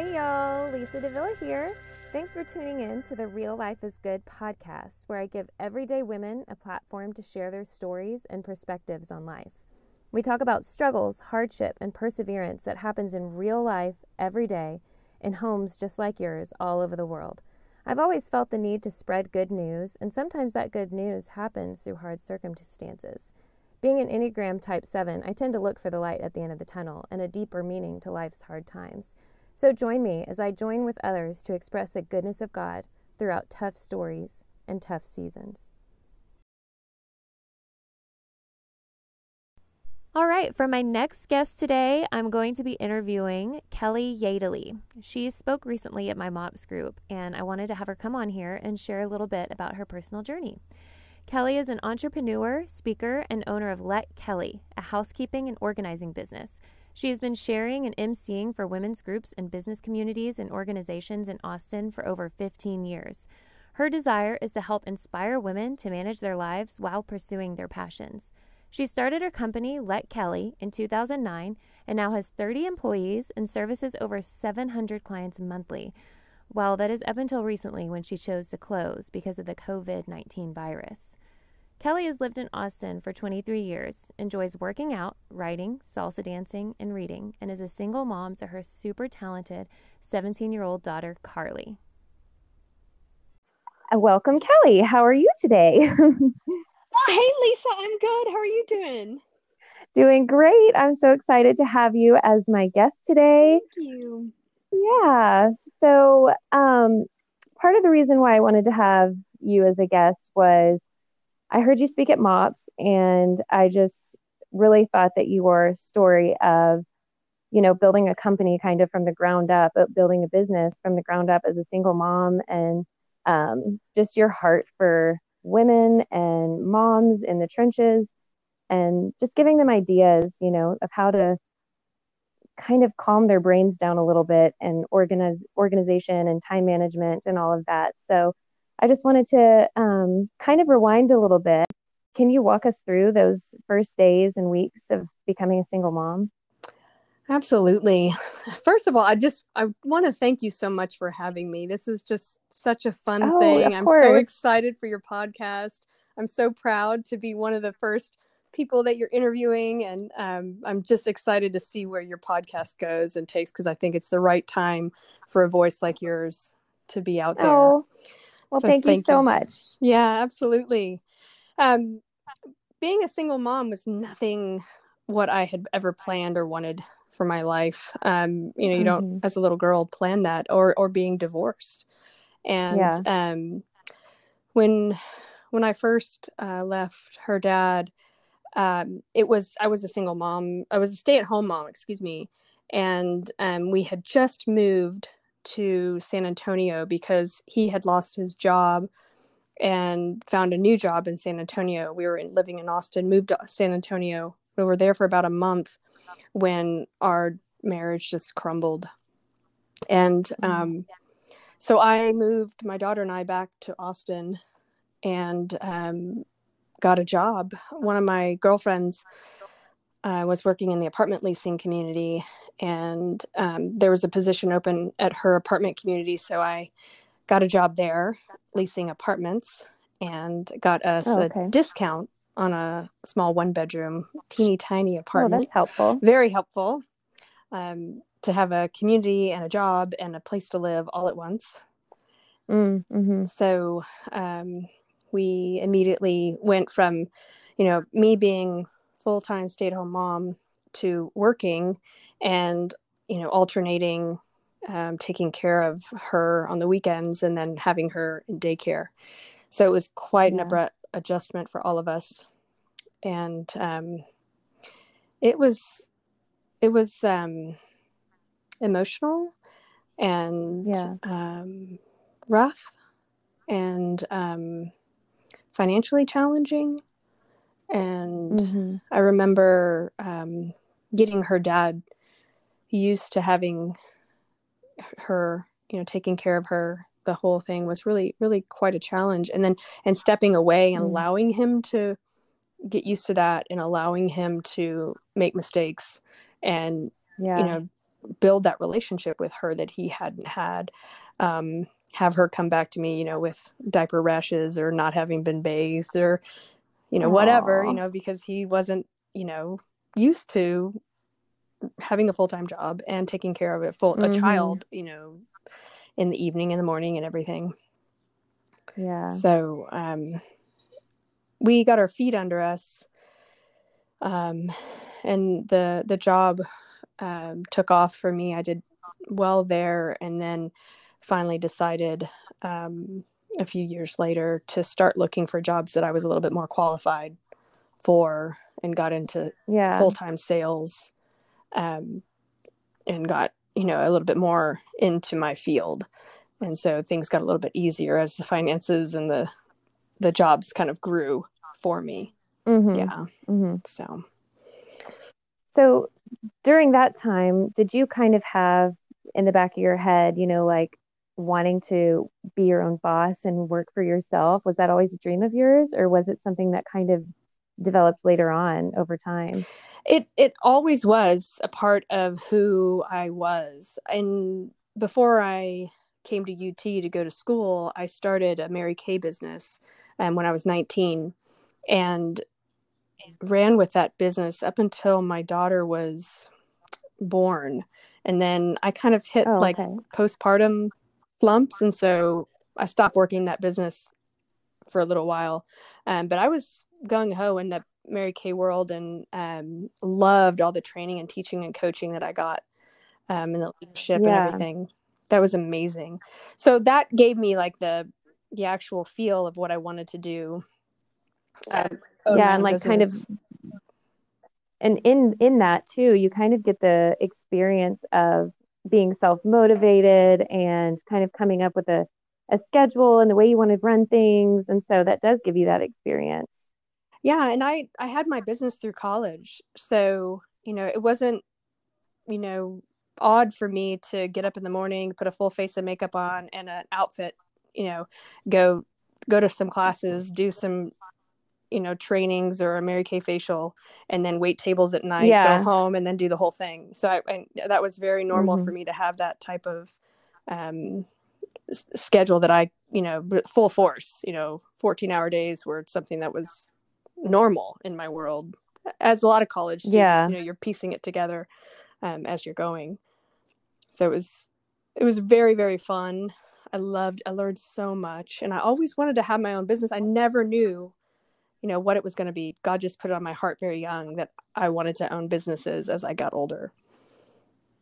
Hey y'all, Lisa Davila here. Thanks for tuning in to the Real Life is Good podcast, where I give everyday women a platform to share their stories and perspectives on life. We talk about struggles, hardship, and perseverance that happens in real life every day in homes just like yours all over the world. I've always felt the need to spread good news, and sometimes that good news happens through hard circumstances. Being an Enneagram Type 7, I tend to look for the light at the end of the tunnel and a deeper meaning to life's hard times. So join me as I join with others to express the goodness of God throughout tough stories and tough seasons. All right, for my next guest today, I'm going to be interviewing Kelly Jedele. She spoke recently at my MOPS group, and I wanted to have her come on here and share a little bit about her personal journey. Kelly is an entrepreneur, speaker, and owner of Let Kelly, a housekeeping and organizing business. She has been sharing and emceeing for women's groups and business communities and organizations in Austin for over 15 years. Her desire is to help inspire women to manage their lives while pursuing their passions. She started her company, Let Kelly, in 2009 and now has 30 employees and services over 700 clients monthly. While that is up until recently when she chose to close because of the COVID 19 virus. Kelly has lived in Austin for 23 years, enjoys working out, writing, salsa dancing, and reading, and is a single mom to her super talented 17 year old daughter, Carly. Welcome, Kelly. How are you today? Oh, hey, Lisa, I'm good. How are you doing? Doing great. I'm so excited to have you as my guest today. Thank you. Yeah. So, um, part of the reason why I wanted to have you as a guest was I heard you speak at MOPS, and I just really thought that your story of, you know, building a company kind of from the ground up, building a business from the ground up as a single mom, and um, just your heart for women and moms in the trenches and just giving them ideas, you know, of how to kind of calm their brains down a little bit and organize organization and time management and all of that. So I just wanted to um, kind of rewind a little bit. Can you walk us through those first days and weeks of becoming a single mom? Absolutely. First of all, I just I want to thank you so much for having me. This is just such a fun oh, thing. I'm so excited for your podcast. I'm so proud to be one of the first people that you're interviewing and um, i'm just excited to see where your podcast goes and takes because i think it's the right time for a voice like yours to be out there oh well so thank, thank, you so you. much yeah absolutely um, being a single mom was nothing what i had ever planned or wanted for my life. Um, you know, you mm-hmm. don't as a little girl plan that or or being divorced. And yeah. um when when I first uh, left her dad, um, it was I was a single mom. I was a stay-at-home mom, excuse me, and um, we had just moved to San Antonio because he had lost his job and found a new job in San Antonio. We were in, living in Austin, moved to San Antonio. We were there for about a month when our marriage just crumbled. And mm-hmm. um, so I moved my daughter and I back to Austin and um, got a job. One of my girlfriends uh, was working in the apartment leasing community, and um, there was a position open at her apartment community. So I got a job there leasing apartments and got us oh, okay. a discount on a small one bedroom, teeny tiny apartment. Oh, that's helpful. Very helpful um, to have a community and a job and a place to live all at once. Mm, mm-hmm. So um, we immediately went from, you know, me being full time stay at home mom to working and, you know, alternating um, taking care of her on the weekends and then having her in daycare. So it was quite yeah. an abrupt adjustment for all of us and um, it was it was um, emotional and yeah. um, rough and um, financially challenging and mm-hmm. i remember um, getting her dad used to having her you know taking care of her the whole thing was really really quite a challenge and then and stepping away and mm. allowing him to get used to that and allowing him to make mistakes and yeah. you know build that relationship with her that he hadn't had. Um, have her come back to me, you know, with diaper rashes or not having been bathed or, you know, Aww. whatever, you know, because he wasn't, you know, used to having a full time job and taking care of a full mm-hmm. a child, you know, in the evening, in the morning, and everything. Yeah. So um, we got our feet under us, um, and the the job um, took off for me. I did well there, and then finally decided um, a few years later to start looking for jobs that I was a little bit more qualified for, and got into yeah. full time sales, um, and got you know a little bit more into my field, and so things got a little bit easier as the finances and the the jobs kind of grew for me. Mm-hmm. Yeah. Mm-hmm. So. So during that time, did you kind of have in the back of your head, you know, like wanting to be your own boss and work for yourself? Was that always a dream of yours, or was it something that kind of developed later on over time? It it always was a part of who I was. And before I came to UT to go to school, I started a Mary Kay business um, when I was 19 and ran with that business up until my daughter was born. And then I kind of hit oh, okay. like postpartum slumps. And so I stopped working that business for a little while. Um, but I was gung ho in the Mary Kay world and um, loved all the training and teaching and coaching that I got um, and the leadership yeah. and everything. That was amazing. So that gave me like the the actual feel of what I wanted to do. Um, yeah, and like business. kind of and in in that too you kind of get the experience of being self-motivated and kind of coming up with a, a schedule and the way you want to run things. And so that does give you that experience. Yeah and i i had my business through college. So you know it wasn't you know odd for me to get up in the morning put a full face of makeup on and an outfit you know go go to some classes do some you know trainings or a Mary Kay facial and then wait tables at night yeah. go home and then do the whole thing so I, I that was very normal mm-hmm. for me to have that type of um, s- schedule that I you know full force you know 14 hour days were something that was normal in my world as a lot of college students yeah. you know you're piecing it together um, as you're going so it was it was very very fun I loved I learned so much and I always wanted to have my own business I never knew you know what it was going to be. God just put it on my heart very young that i wanted to own businesses as i got older.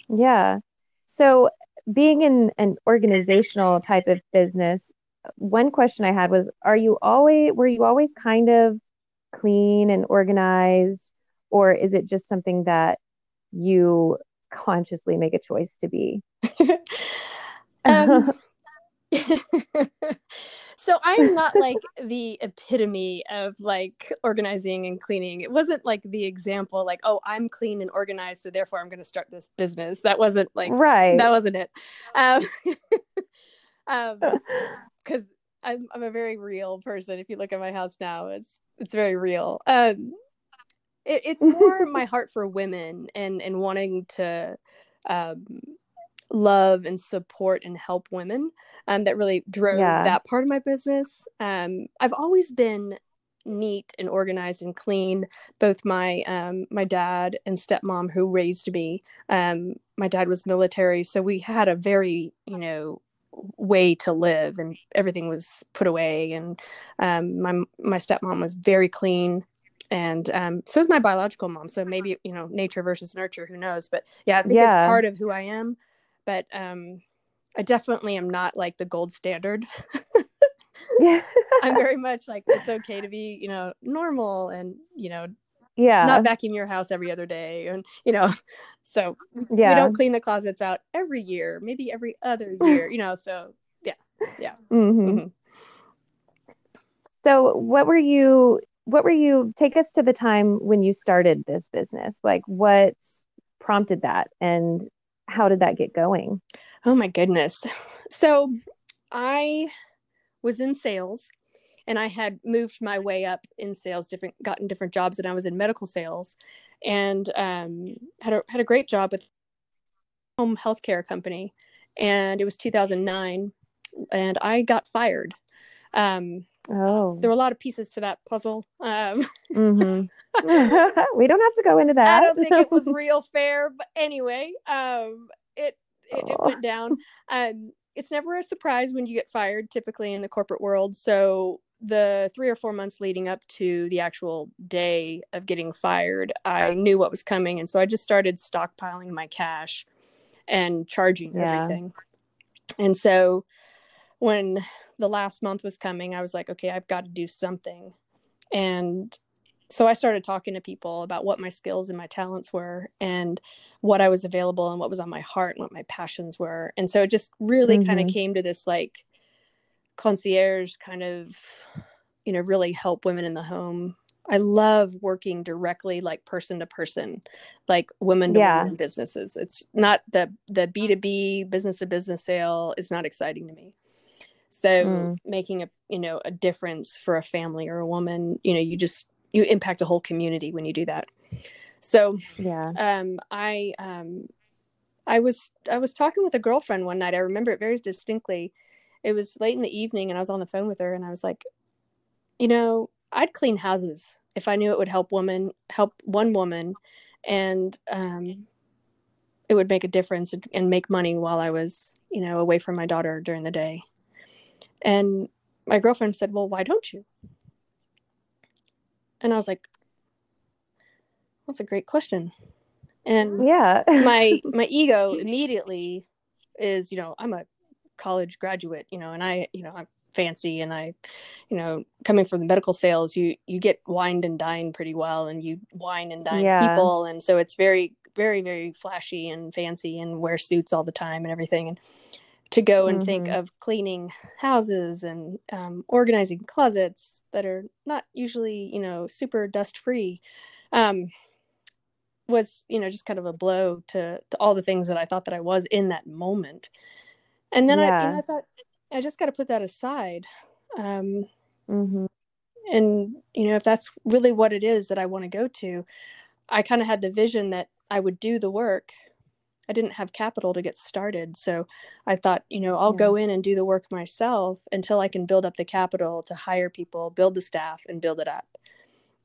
Yeah. So being in an organizational type of business one question i had was are you always were you always kind of clean and organized or is it just something that you consciously make a choice to be? Um, so I'm not like the epitome of like organizing and cleaning. It wasn't like the example, like, oh, I'm clean and organized, so therefore I'm going to start this business. That wasn't like, right. That wasn't it. Um, um, because I'm I'm a very real person. If you look at my house now, it's it's very real. Um, it, it's more my heart for women and and wanting to um love and support and help women um, that really drove yeah. that part of my business. Um, I've always been neat and organized and clean. Both my um, my dad and stepmom who raised me. Um, my dad was military, so we had a very you know way to live, and everything was put away. And um, my my stepmom was very clean. And um, so is my biological mom. So maybe you know, nature versus nurture. Who knows? But yeah, I think yeah. it's part of who I am but um I definitely am not like the gold standard. yeah. I'm very much like it's okay to be, you know, normal and, you know, yeah. Not vacuum your house every other day and, you know, so yeah. we don't clean the closets out every year, maybe every other year, you know, so yeah. Yeah. Mm-hmm. Mm-hmm. So what were you what were you take us to the time when you started this business? Like what prompted that and how did that get going? Oh my goodness. So I was in sales and I had moved my way up in sales, different gotten different jobs, and I was in medical sales, and um, had a had a great job with home healthcare company, and it was 2009, and I got fired. Um, oh, there were a lot of pieces to that puzzle. Um, mm-hmm. we don't have to go into that. I don't think it was real fair, but anyway, um, it it, oh. it, went down. Um, it's never a surprise when you get fired, typically in the corporate world. So the three or four months leading up to the actual day of getting fired, I knew what was coming, and so I just started stockpiling my cash and charging yeah. everything. And so when the last month was coming, I was like, okay, I've got to do something. And so I started talking to people about what my skills and my talents were and what I was available and what was on my heart and what my passions were. And so it just really mm-hmm. kind of came to this like concierge kind of, you know, really help women in the home. I love working directly like person to person, like women to women businesses. It's not the the B2B business to business sale is not exciting to me. So mm. making a, you know, a difference for a family or a woman, you know, you just you impact a whole community when you do that. So yeah, um, I um, I was I was talking with a girlfriend one night. I remember it very distinctly. It was late in the evening, and I was on the phone with her, and I was like, you know, I'd clean houses if I knew it would help woman help one woman, and um, it would make a difference and make money while I was you know away from my daughter during the day. And my girlfriend said, "Well, why don't you?" And I was like, that's a great question. And yeah, my my ego immediately is, you know, I'm a college graduate, you know, and I, you know, I'm fancy and I, you know, coming from the medical sales, you you get wined and dined pretty well and you wine and dine yeah. people. And so it's very, very, very flashy and fancy and wear suits all the time and everything. And to go and mm-hmm. think of cleaning houses and um, organizing closets that are not usually you know super dust free um, was you know just kind of a blow to to all the things that I thought that I was in that moment and then yeah. I, know, I thought I just got to put that aside um, mm-hmm. and you know if that's really what it is that I want to go to I kind of had the vision that I would do the work I didn't have capital to get started. So I thought, you know, I'll yeah. go in and do the work myself until I can build up the capital to hire people, build the staff and build it up.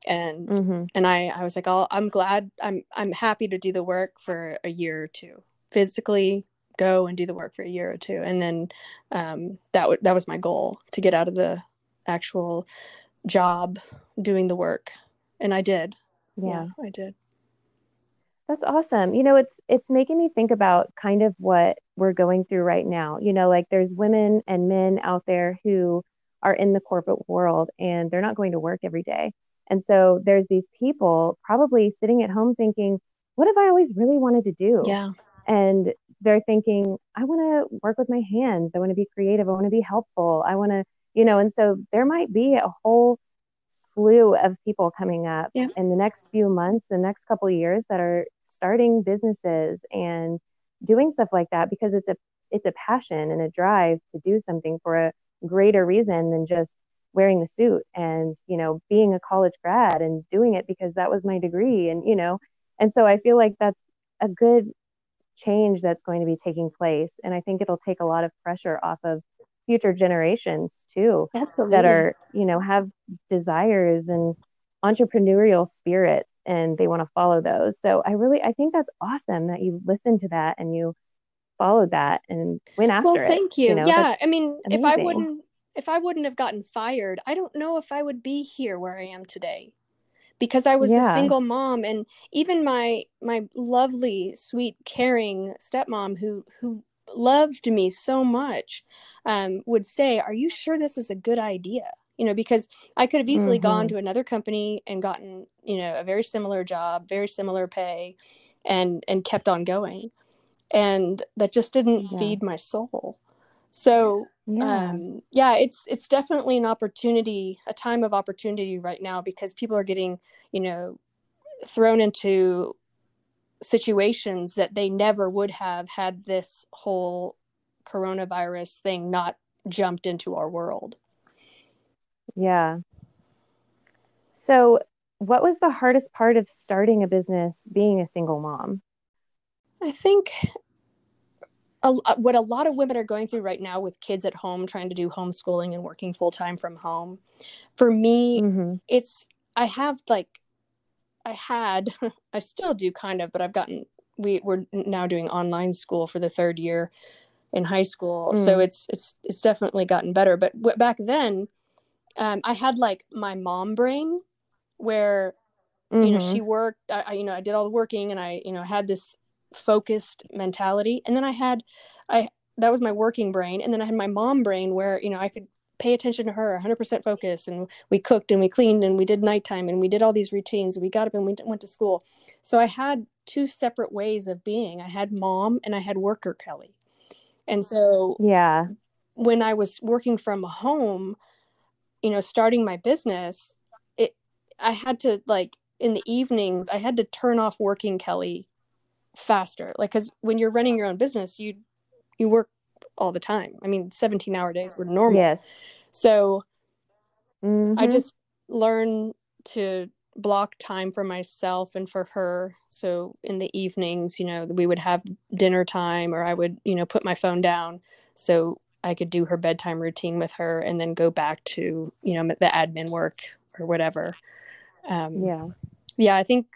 And mm-hmm. and I, I was like, i I'm glad I'm I'm happy to do the work for a year or two. Physically go and do the work for a year or two. And then um, that w- that was my goal to get out of the actual job doing the work. And I did. yeah, yeah I did. That's awesome. You know, it's it's making me think about kind of what we're going through right now. You know, like there's women and men out there who are in the corporate world and they're not going to work every day. And so there's these people probably sitting at home thinking, what have I always really wanted to do? Yeah. And they're thinking, I want to work with my hands. I want to be creative. I want to be helpful. I want to, you know, and so there might be a whole slew of people coming up yeah. in the next few months, the next couple years that are starting businesses and doing stuff like that because it's a it's a passion and a drive to do something for a greater reason than just wearing the suit and you know being a college grad and doing it because that was my degree and you know and so i feel like that's a good change that's going to be taking place and i think it'll take a lot of pressure off of future generations too Absolutely. that are you know have desires and entrepreneurial spirits and they want to follow those so i really i think that's awesome that you listened to that and you followed that and went after it. well thank you, you know? yeah i mean amazing. if i wouldn't if i wouldn't have gotten fired i don't know if i would be here where i am today because i was yeah. a single mom and even my my lovely sweet caring stepmom who who loved me so much um, would say, Are you sure this is a good idea? You know, because I could have easily mm-hmm. gone to another company and gotten, you know, a very similar job, very similar pay, and and kept on going. And that just didn't yeah. feed my soul. So yeah. Um, yeah, it's it's definitely an opportunity, a time of opportunity right now because people are getting, you know, thrown into situations that they never would have had this whole coronavirus thing not jumped into our world. Yeah. So, what was the hardest part of starting a business being a single mom? I think a, what a lot of women are going through right now with kids at home trying to do homeschooling and working full time from home. For me, mm-hmm. it's I have like I had I still do kind of, but I've gotten we we're now doing online school for the third year in high school, mm. so it's it's it's definitely gotten better. But w- back then, um, I had like my mom brain, where mm-hmm. you know she mm-hmm. worked. I, I you know I did all the working, and I you know had this focused mentality, and then I had I that was my working brain, and then I had my mom brain where you know I could pay attention to her 100% focus and we cooked and we cleaned and we did nighttime and we did all these routines and we got up and we went to school. So i had two separate ways of being. I had mom and i had worker kelly. And so yeah. when i was working from home you know starting my business it i had to like in the evenings i had to turn off working kelly faster. Like because when you're running your own business you you work all the time. I mean, 17 hour days were normal. Yes. So mm-hmm. I just learned to block time for myself and for her. So in the evenings, you know, we would have dinner time or I would, you know, put my phone down so I could do her bedtime routine with her and then go back to, you know, the admin work or whatever. Um, yeah. Yeah. I think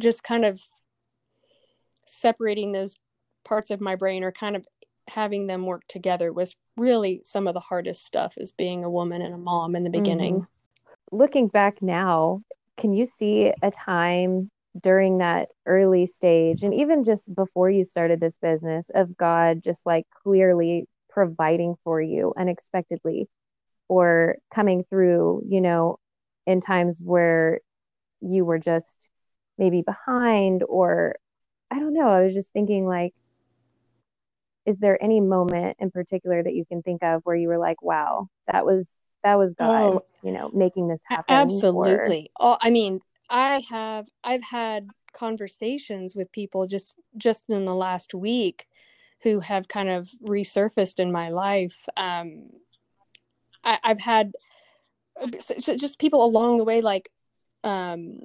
just kind of separating those parts of my brain or kind of having them work together was really some of the hardest stuff as being a woman and a mom in the beginning. Mm-hmm. Looking back now, can you see a time during that early stage and even just before you started this business of God just like clearly providing for you unexpectedly or coming through, you know, in times where you were just maybe behind or I don't know, I was just thinking like is there any moment in particular that you can think of where you were like wow that was that was god oh, you know making this happen absolutely. Or... oh, i mean i have i've had conversations with people just just in the last week who have kind of resurfaced in my life um I, i've had uh, just people along the way like um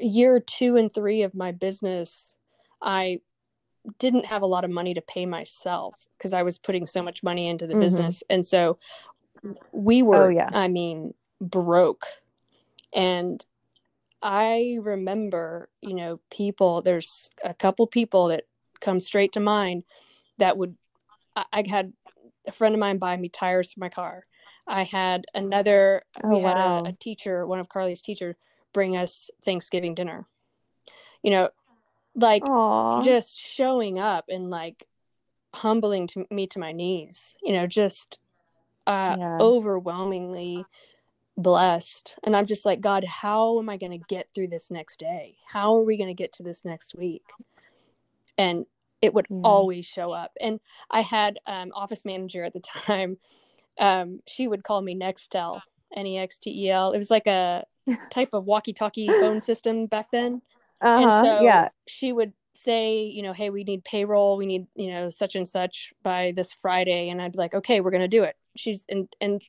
year two and three of my business i didn't have a lot of money to pay myself because I was putting so much money into the mm-hmm. business. And so we oh, were, oh, yeah. I mean, broke. And I remember, you know, people, there's a couple people that come straight to mind that would, I, I had a friend of mine buy me tires for my car. I had another, oh, we had a, a teacher, one of Carly's teachers, bring us Thanksgiving dinner. You know, like Aww. just showing up and like humbling to me to my knees you know just uh yeah. overwhelmingly blessed and i'm just like god how am i going to get through this next day how are we going to get to this next week and it would yeah. always show up and i had um office manager at the time um she would call me nextel n-e-x-t-e-l it was like a type of walkie-talkie phone system back then uh-huh, and so yeah. she would say, you know, hey, we need payroll, we need, you know, such and such by this Friday. And I'd be like, okay, we're gonna do it. She's and and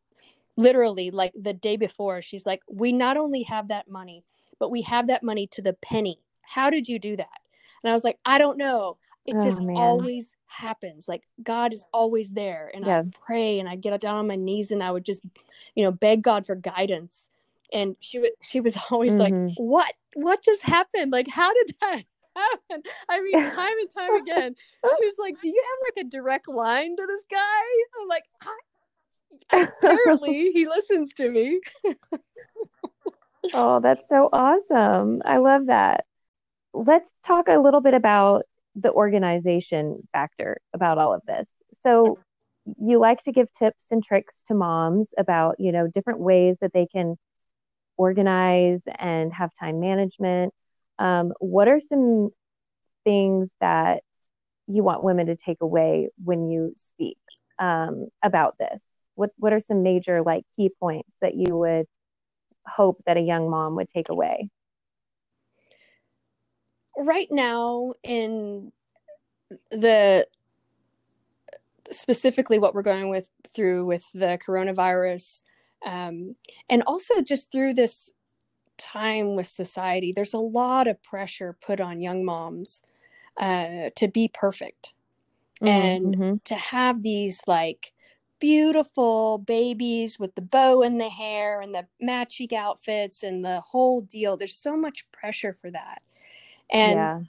literally like the day before, she's like, we not only have that money, but we have that money to the penny. How did you do that? And I was like, I don't know. It oh, just man. always happens. Like God is always there. And yeah. I pray and I get down on my knees and I would just, you know, beg God for guidance and she was she was always mm-hmm. like what? What just happened? Like how did that happen? I mean time and time again. She was like do you have like a direct line to this guy? I'm like apparently he listens to me. Oh that's so awesome. I love that. Let's talk a little bit about the organization factor about all of this. So you like to give tips and tricks to moms about you know different ways that they can organize and have time management. Um, what are some things that you want women to take away when you speak um, about this? What What are some major like key points that you would hope that a young mom would take away? Right now, in the specifically what we're going with through with the coronavirus um, and also just through this time with society there's a lot of pressure put on young moms uh, to be perfect mm-hmm. and mm-hmm. to have these like beautiful babies with the bow in the hair and the matching outfits and the whole deal. There's so much pressure for that. And yeah.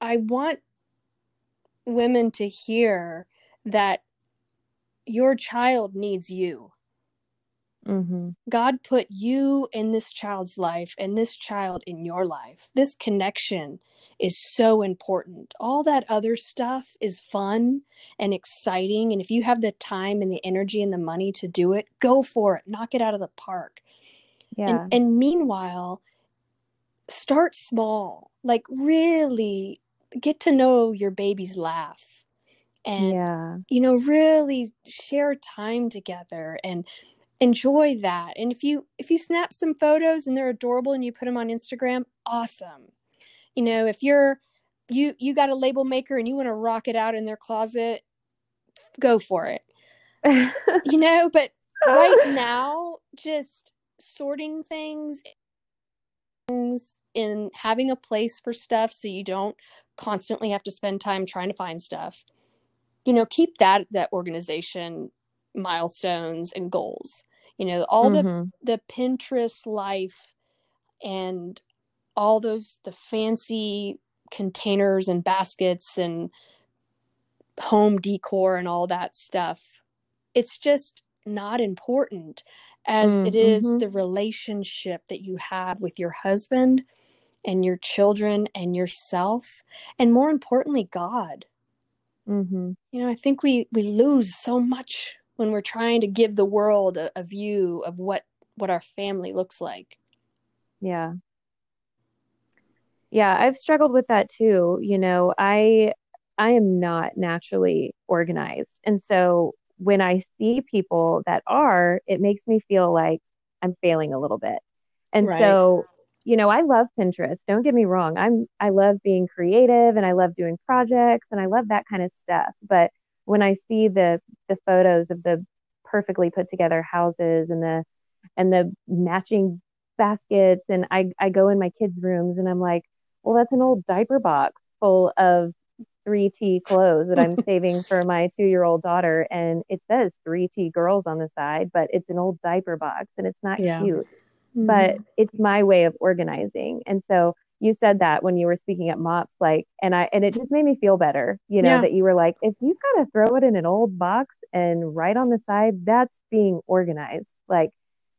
I want women to hear that your child needs you. Mm-hmm. God put you in this child's life and this child in your life. This connection is so important. All that other stuff is fun and exciting. And if you have the time and the energy and the money to do it, go for it. Knock it out of the park. Yeah. And, and meanwhile, start small. Like, really get to know your baby's laugh. And, yeah. you know, really share time together and enjoy that. And if you if you snap some photos and they're adorable and you put them on instagram awesome. You know if you're you you got a label maker and you want to rock it out in their closet go for it. You know but right now just sorting things things in having a place for stuff so you don't constantly have to spend time trying to find stuff. You know keep that that organization milestones and goals you know all mm-hmm. the the pinterest life and all those the fancy containers and baskets and home decor and all that stuff it's just not important as mm-hmm. it is the relationship that you have with your husband and your children and yourself and more importantly god mm-hmm. you know i think we we lose so much when we're trying to give the world a, a view of what what our family looks like. Yeah. Yeah i've struggled with that too you know i i am not naturally organized. And so when i see people that are it makes me feel like i'm failing a little bit. And right. so you know i love pinterest don't get me wrong. I'm i love being creative and i love doing projects and i love that kind of stuff. But when I see the the photos of the perfectly put together houses and the and the matching baskets and I I go in my kids' rooms and I'm like, well, that's an old diaper box full of 3T clothes that I'm saving for my two year old daughter. And it says 3T girls on the side, but it's an old diaper box and it's not yeah. cute. Mm-hmm. But it's my way of organizing. And so you said that when you were speaking at mops like and i and it just made me feel better you know yeah. that you were like if you've got to throw it in an old box and right on the side that's being organized like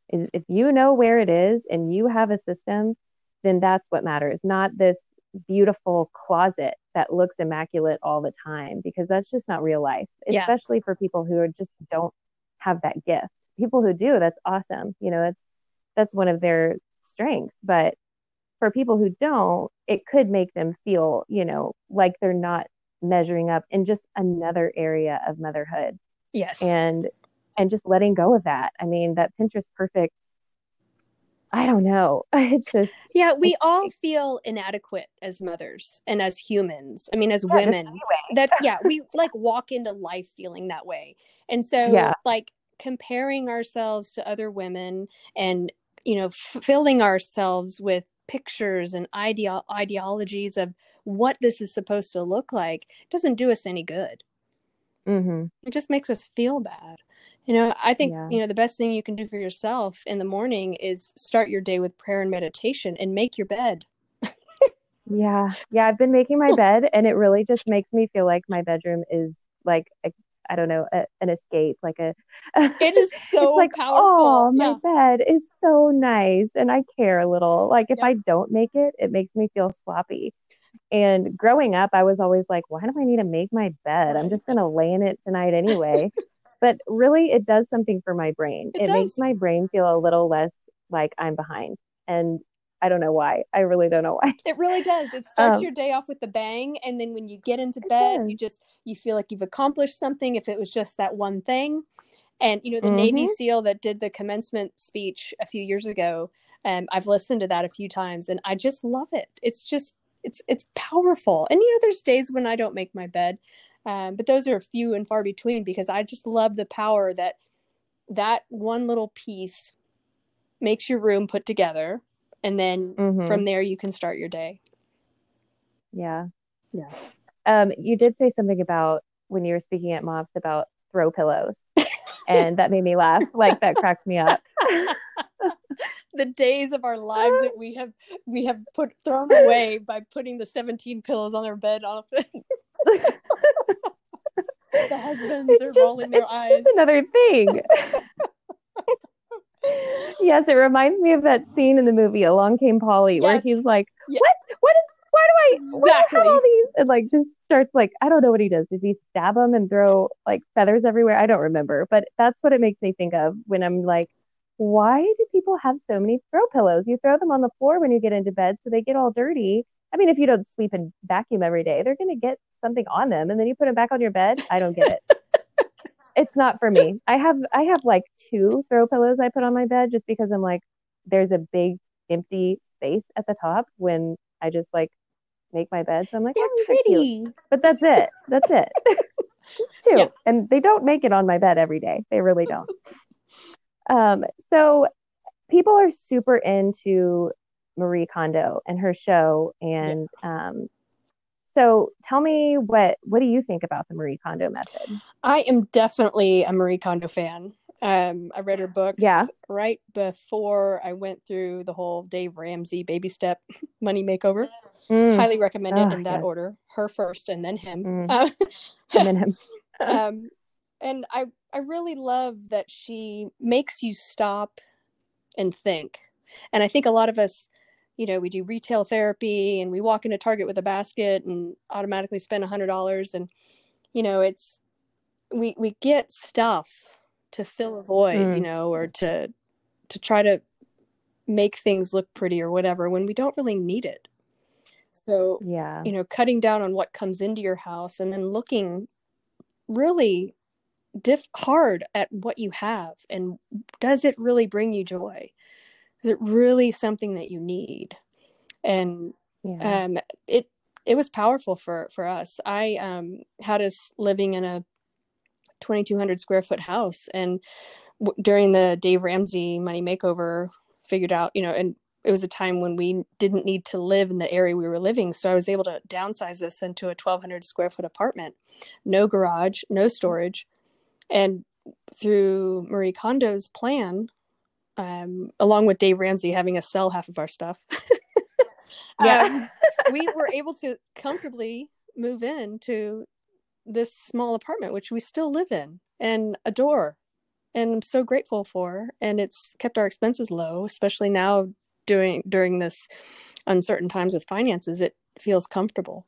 if you know where it is and you have a system then that's what matters not this beautiful closet that looks immaculate all the time because that's just not real life especially yeah. for people who are just don't have that gift people who do that's awesome you know that's that's one of their strengths but for people who don't, it could make them feel, you know, like they're not measuring up in just another area of motherhood. Yes. And and just letting go of that. I mean, that Pinterest perfect I don't know. It's just Yeah, we all feel inadequate as mothers and as humans. I mean, as yeah, women. That yeah, we like walk into life feeling that way. And so yeah. like comparing ourselves to other women and you know, filling ourselves with pictures and ideo- ideologies of what this is supposed to look like doesn't do us any good. Mm-hmm. It just makes us feel bad. You know, I think, yeah. you know, the best thing you can do for yourself in the morning is start your day with prayer and meditation and make your bed. yeah. Yeah. I've been making my bed and it really just makes me feel like my bedroom is like a I don't know, a, an escape, like a. It is so like, powerful. Oh, my yeah. bed is so nice, and I care a little. Like if yeah. I don't make it, it makes me feel sloppy. And growing up, I was always like, why do I need to make my bed? I'm just gonna lay in it tonight anyway. but really, it does something for my brain. It, it makes my brain feel a little less like I'm behind. And I don't know why. I really don't know why. It really does. It starts um, your day off with the bang, and then when you get into bed, you just you feel like you've accomplished something. If it was just that one thing, and you know the mm-hmm. Navy SEAL that did the commencement speech a few years ago, um, I've listened to that a few times, and I just love it. It's just it's it's powerful. And you know, there's days when I don't make my bed, um, but those are few and far between because I just love the power that that one little piece makes your room put together and then mm-hmm. from there you can start your day yeah yeah Um, you did say something about when you were speaking at MOPS about throw pillows. and that made me laugh. Like that cracked me up. the days of our lives that we have we have put thrown away by putting the 17 pillows on our bed it. the husbands it's are just, rolling their eyes. Just another thing. Yes, it reminds me of that scene in the movie Along Came Polly yes. where he's like, yes. "What? What is? Why do I? Exactly. Why do I have all these?" And like just starts like, I don't know what he does. Does he stab them and throw like feathers everywhere? I don't remember, but that's what it makes me think of when I'm like, why do people have so many throw pillows? You throw them on the floor when you get into bed, so they get all dirty. I mean, if you don't sweep and vacuum every day, they're going to get something on them, and then you put them back on your bed. I don't get it. it's not for me. I have I have like two throw pillows I put on my bed just because I'm like there's a big empty space at the top when I just like make my bed. So I'm like, they're oh, pretty, but that's it. That's it. just two, yeah. and they don't make it on my bed every day. They really don't. um, so people are super into Marie Kondo and her show, and yeah. um, so tell me what what do you think about the Marie Kondo method? I am definitely a Marie Kondo fan. Um, I read her books yeah. right before I went through the whole Dave Ramsey baby step money makeover. Mm. Highly recommend it oh, in that yes. order. Her first and then him. Mm. Uh, and then him. um, and I I really love that she makes you stop and think. And I think a lot of us you know we do retail therapy and we walk into target with a basket and automatically spend a hundred dollars and you know it's we we get stuff to fill a void mm. you know or to to try to make things look pretty or whatever when we don't really need it. So yeah. you know cutting down on what comes into your house and then looking really diff hard at what you have and does it really bring you joy is it really something that you need? And yeah. um it it was powerful for for us. I um had us living in a 2200 square foot house and w- during the dave ramsey money makeover figured out you know and it was a time when we didn't need to live in the area we were living so i was able to downsize this into a 1200 square foot apartment. No garage no storage. And through marie kondo's plan um, along with Dave Ramsey having us sell half of our stuff. yeah, um, we were able to comfortably move into this small apartment, which we still live in and adore, and I'm so grateful for. And it's kept our expenses low, especially now doing during this uncertain times with finances. It feels comfortable.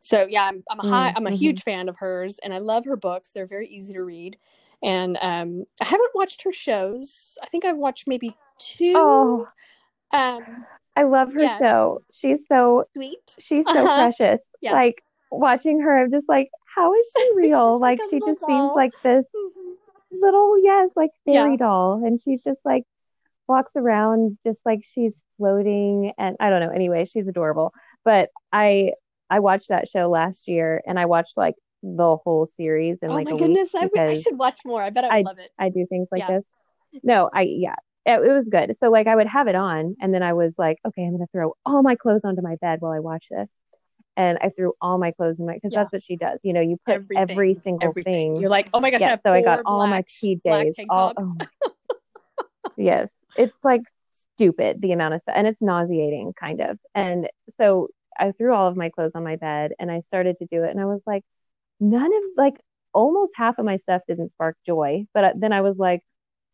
So yeah, I'm, I'm a high, mm-hmm. I'm a mm-hmm. huge fan of hers, and I love her books. They're very easy to read and um, I haven't watched her shows. I think I've watched maybe two. Oh, um, I love her yeah. show. She's so sweet. She's so uh-huh. precious. Yeah. Like watching her, I'm just like, how is she real? like, like she just doll. seems like this mm-hmm. little, yes, like fairy yeah. doll, and she's just like walks around just like she's floating, and I don't know. Anyway, she's adorable. But I I watched that show last year, and I watched like the whole series in oh like my goodness I, I, should watch more i bet i, I love it i do things like yeah. this no i yeah it, it, was good so like i would have it on and then i was like okay i'm gonna throw all my clothes onto my bed while i watch this and i threw all my clothes in my because yeah. that's what she does you know you put Everything. every single Everything. thing you're like oh my gosh yeah, so i got all my pjs all, oh. yes it's like stupid the amount of stuff and it's nauseating kind of and so I threw all of my clothes on my bed and I started to do it and I was like, none of like almost half of my stuff didn't spark joy. But uh, then I was like,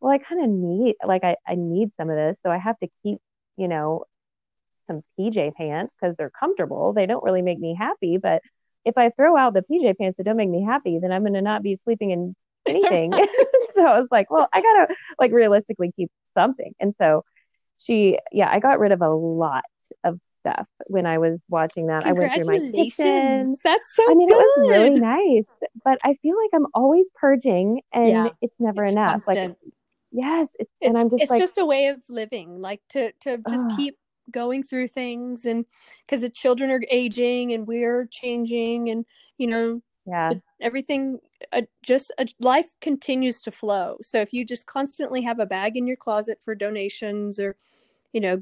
well, I kind of need like I, I need some of this. So I have to keep, you know, some PJ pants because they're comfortable. They don't really make me happy. But if I throw out the PJ pants that don't make me happy, then I'm gonna not be sleeping in anything. so I was like, well, I gotta like realistically keep something. And so she, yeah, I got rid of a lot of stuff when I was watching that. I went through my kitchen. That's so I mean, good. it was really nice, but I feel like I'm always purging and yeah, it's never it's enough. Constant. Like, yes. It's, it's, and I'm just it's like, just a way of living, like to, to just uh, keep going through things and because the children are aging and we're changing and, you know, yeah, everything uh, just uh, life continues to flow. So if you just constantly have a bag in your closet for donations or, you know,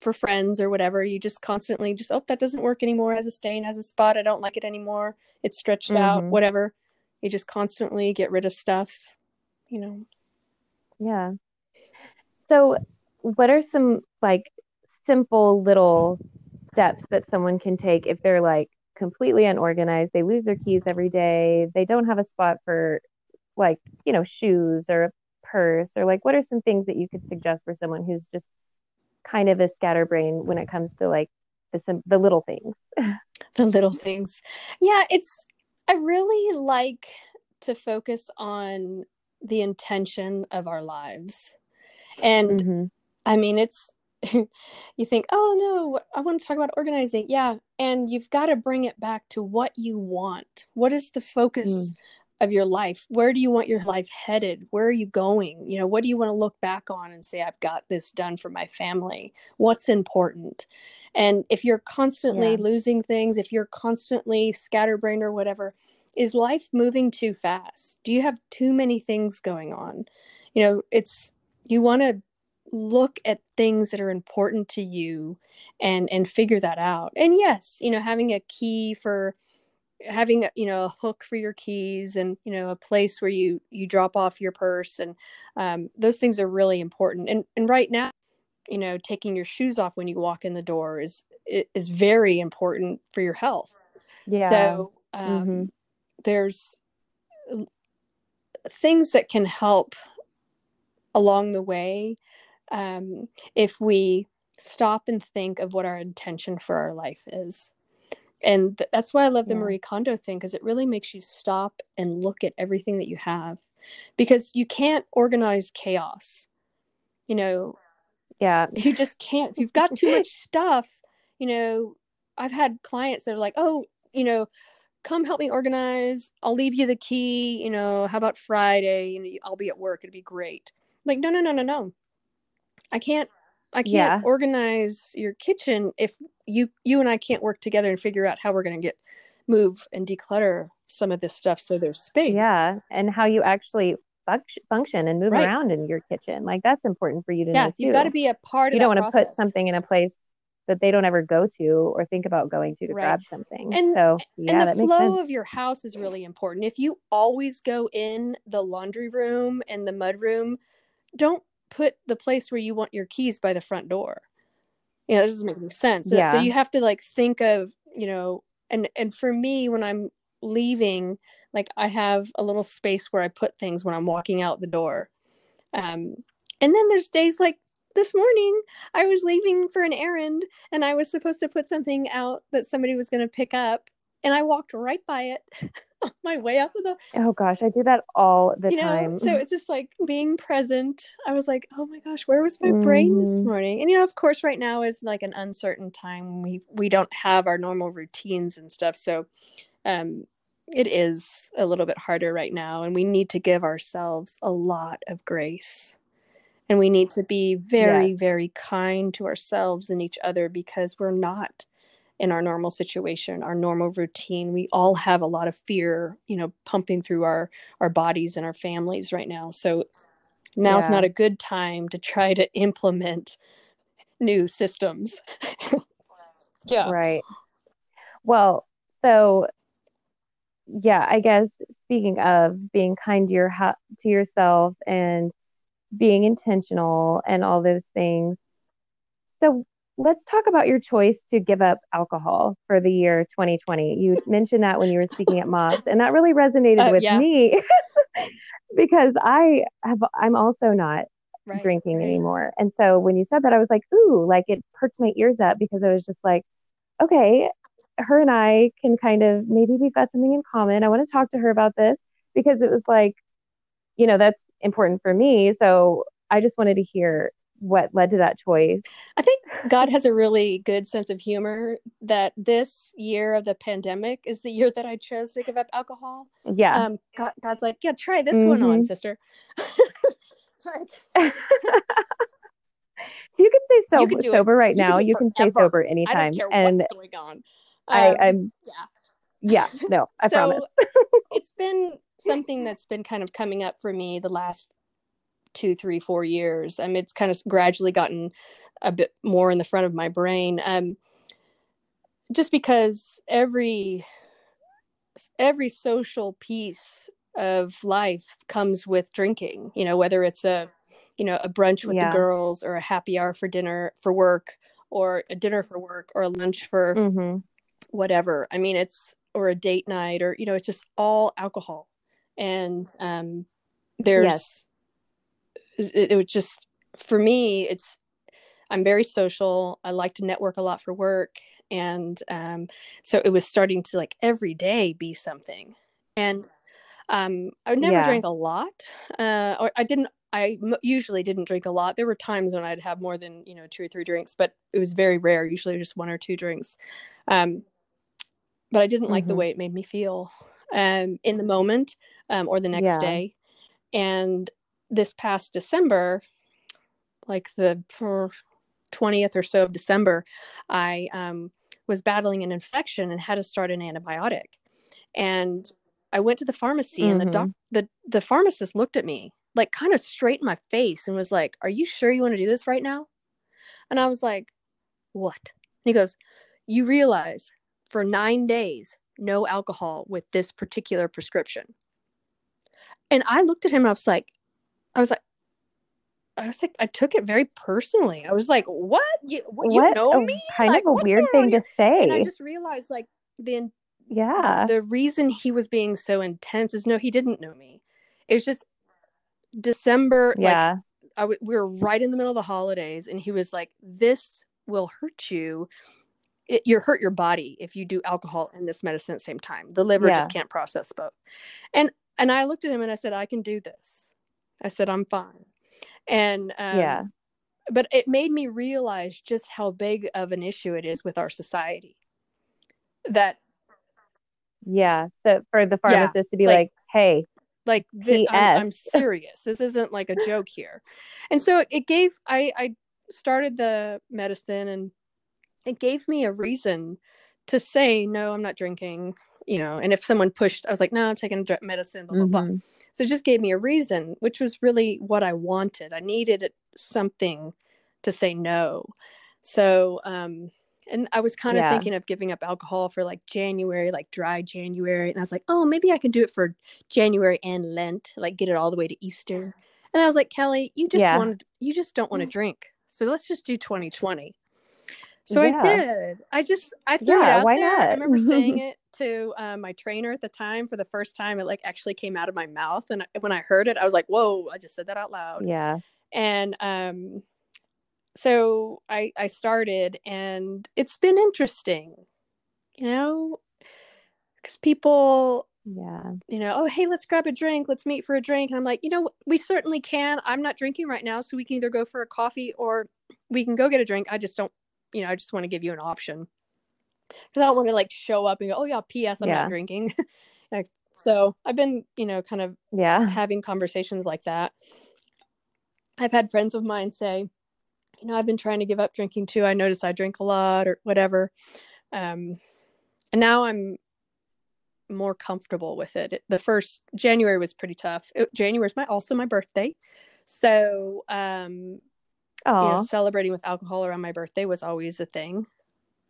for friends or whatever you just constantly just oh that doesn't work anymore as a stain as a spot i don't like it anymore it's stretched mm-hmm. out whatever. You just constantly get rid of stuff you know. Yeah. So what are some like simple little steps that someone can take if they're like completely unorganized they lose their keys every day they don't have a spot for like you know shoes or a purse or like what are some things that you could suggest for someone who's just kind of a scatterbrain when it comes to like the the little things. The little things. Yeah it's i really like to focus on the intention of our lives. And mm-hmm. i mean it's you think oh no i want to talk about organizing. Yeah and you've got to bring it back to what you want. What is the focus mm of your life where do you want your life headed? Where are you going? You know what do you want to look back on and say i've got this done for my family. What's important? And if you're constantly yeah. losing things if you're constantly scatterbrained or whatever is life moving too fast? Do you have too many things going on? You know it's you want to look at things that are important to you and and figure that out. And yes you know having a key for having you know a hook for your keys and you know a place where you you drop off your purse and um, those things are really important. And and right now you know taking your shoes off when you walk in the door is is very important for your health. Yeah. So um, mm-hmm. there's things that can help along the way um, if we stop and think of what our intention for our life is and th- that's why i love the yeah. marie kondo thing because it really makes you stop and look at everything that you have. Because you can't organize chaos you know? Yeah. You just can't. If you've got too much stuff you know i've had clients that are like oh you know come help me organize. I'll leave you the key you know how about friday? You know i'll be at work. It'd be great. Like no no no no no. I can't I can't yeah. organize your kitchen if you you and I can't work together and figure out how we're going to get move and declutter some of this stuff so there's space. Yeah, and how you actually function and move right. around in your kitchen. Like that's important for you to yeah, know too. You've got to be a part you don't want to put something in a place that they don't ever go to or think about going to to right. grab something. And, so yeah, and the flow of your house is really important. If you always go in the laundry room and the mud room, don't put the place where you want your keys by the front door. Yeah, this doesn't make any sense. So, yeah. so you have to like think of, you know, and and for me when I'm leaving, like I have a little space where I put things when I'm walking out the door. Um and then there's days like this morning I was leaving for an errand and I was supposed to put something out that somebody was going to pick up and I walked right by it on my way out the. Oh gosh, I do that all the you time. Know? So it's just like being present. I was like, oh my gosh, where was my mm. brain this mm-hmm. morning? And you know, of course, right now is like an uncertain time. We we don't have our normal routines and stuff. So um it is a little bit harder right now and we need to give ourselves a lot of grace and we need to be very yes. very kind to ourselves and each other because we're not in our normal situation our normal routine. We all have a lot of fear you know pumping through our our bodies and our families right now. So now's yeah. not a good time to try to implement new systems. Yeah. Right. Well so yeah i guess speaking of being kind to your to yourself and being intentional and all those things. So let's talk about your choice to give up alcohol for the year 2020. You mentioned that when you were speaking at MOPS, and that really resonated uh, with yeah. me because I have I'm also not right, drinking right. anymore. And so when you said that, I was like, ooh, like it perked my ears up because I was just like, okay, her and I can kind of maybe we've got something in common. I want to talk to her about this because it was like, you know, that's important for me. So I just wanted to hear what led to that choice. I think God has a really good sense of humor that this year of the pandemic is the year that I chose to give up alcohol. Yeah. Um, God, God's like, yeah, try this mm-hmm. one on, mm-hmm. sister. like, you can say sober, sober right you now. You can say sober anytime. and going on. Um, I, I'm yeah. Yeah, no, I so, promise. it's been something that's been kind of coming up for me the last two, three, four years. I mean, it's kind of gradually gotten a bit more in the front of my brain. Um, just because every every social piece of life comes with drinking you know whether it's a you know a brunch with yeah. the girls or a happy hour for dinner for work or a dinner for work or a lunch for mm-hmm. whatever i mean it's or a date night or you know it's just all alcohol and um there's yes. It, it was just for me it's i'm very social i like to network a lot for work and um so it was starting to like every day be something and um i never yeah. drank a lot uh or i didn't I m- usually didn't drink a lot. There were times when I'd have more than you know two or three drinks, but it was very rare. Usually just one or two drinks. Um, but I didn't mm-hmm. like the mm-hmm. way it made me feel um, in the moment um, or the next yeah. day. And this past December, like the twentieth or so of December, I um, was battling an infection and had to start an antibiotic. And I went to the pharmacy, mm-hmm. and the doc, mm-hmm. the the pharmacist looked at me like kind of straight in my face and was like, Are you sure you want to do this right now? And I was like, What? And he goes, You realize for nine days, no alcohol with this particular prescription. And I looked at him, and I was like, I was like, I was like, I took it very personally. I was like, "What? You, what, you know me? Kind like, of a weird thing to say." And I just realized, like, the yeah, the, the reason he was being so intense is no, he didn't know me. It was just December, yeah. Like, I w- we were right in the middle of the holidays, and he was like, "This will hurt you. It, you hurt your body if you do alcohol and this medicine at the same time. The liver yeah. just can't process both." And and I looked at him and I said, "I can do this." I said, "I'm fine." And um, yeah, but it made me realize just how big of an issue it is with our society. That yeah, so for the pharmacist yeah, to be like, like, "Hey, like th- I'm, I'm, serious. This isn't like a joke here. And so it gave i i started the medicine and it gave me a reason to say no i'm not drinking you know and if someone pushed i was like no i'm taking medicine blah blah mm-hmm. blah so it just gave me a reason which was really what i wanted i needed something to say no so um and I was kind of yeah. thinking of giving up alcohol for like January, like dry January. And I was like, oh, maybe I can do it for January and Lent, like get it all the way to Easter. And I was like, Kelly, you just yeah. wanted, you just don't want to drink. So let's just do 2020. So yeah. I did. I just, I threw it out why there. Not? I remember saying it to um, my trainer at the time for the first time. It like actually came out of my mouth. And when I heard it, I was like, whoa, I just said that out loud. Yeah. And, um, so I I started and it's been interesting, you know, because people yeah you know oh hey let's grab a drink let's meet for a drink and i'm like you know we certainly can i'm not drinking right now so we can either go for a coffee or we can go get a drink i just don't you know i just want to give you an option because i don't want to like show up and go oh yeah ps i'm yeah. not drinking so i've been you know kind of yeah having conversations like that i've had friends of mine say you know, I've been trying to give up drinking too. I notice I drink a lot or whatever. Um, and now I'm more comfortable with it. The first January was pretty tough. January is my also my birthday, so um, you know, celebrating with alcohol around my birthday was always a thing.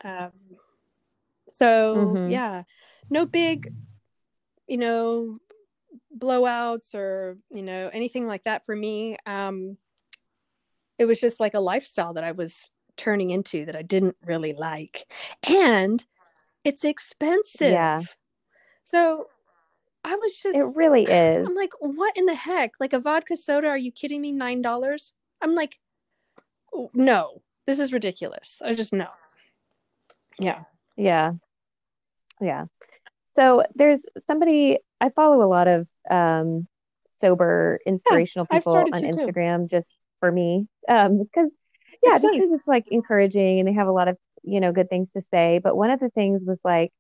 Um, so mm-hmm. yeah, no big, you know, blowouts or you know anything like that for me. Um, it was just like a lifestyle that I was turning into that I didn't really like. And it's expensive. Yeah. So I was just It really is. I'm like, what in the heck? Like a vodka soda, are you kidding me? Nine dollars? I'm like, no, this is ridiculous. I just know. Yeah. Yeah. Yeah. So there's somebody I follow a lot of um sober inspirational yeah, people on Instagram too. just for me um because yeah just because nice. it's like encouraging and they have a lot of you know good things to say but one of the things was like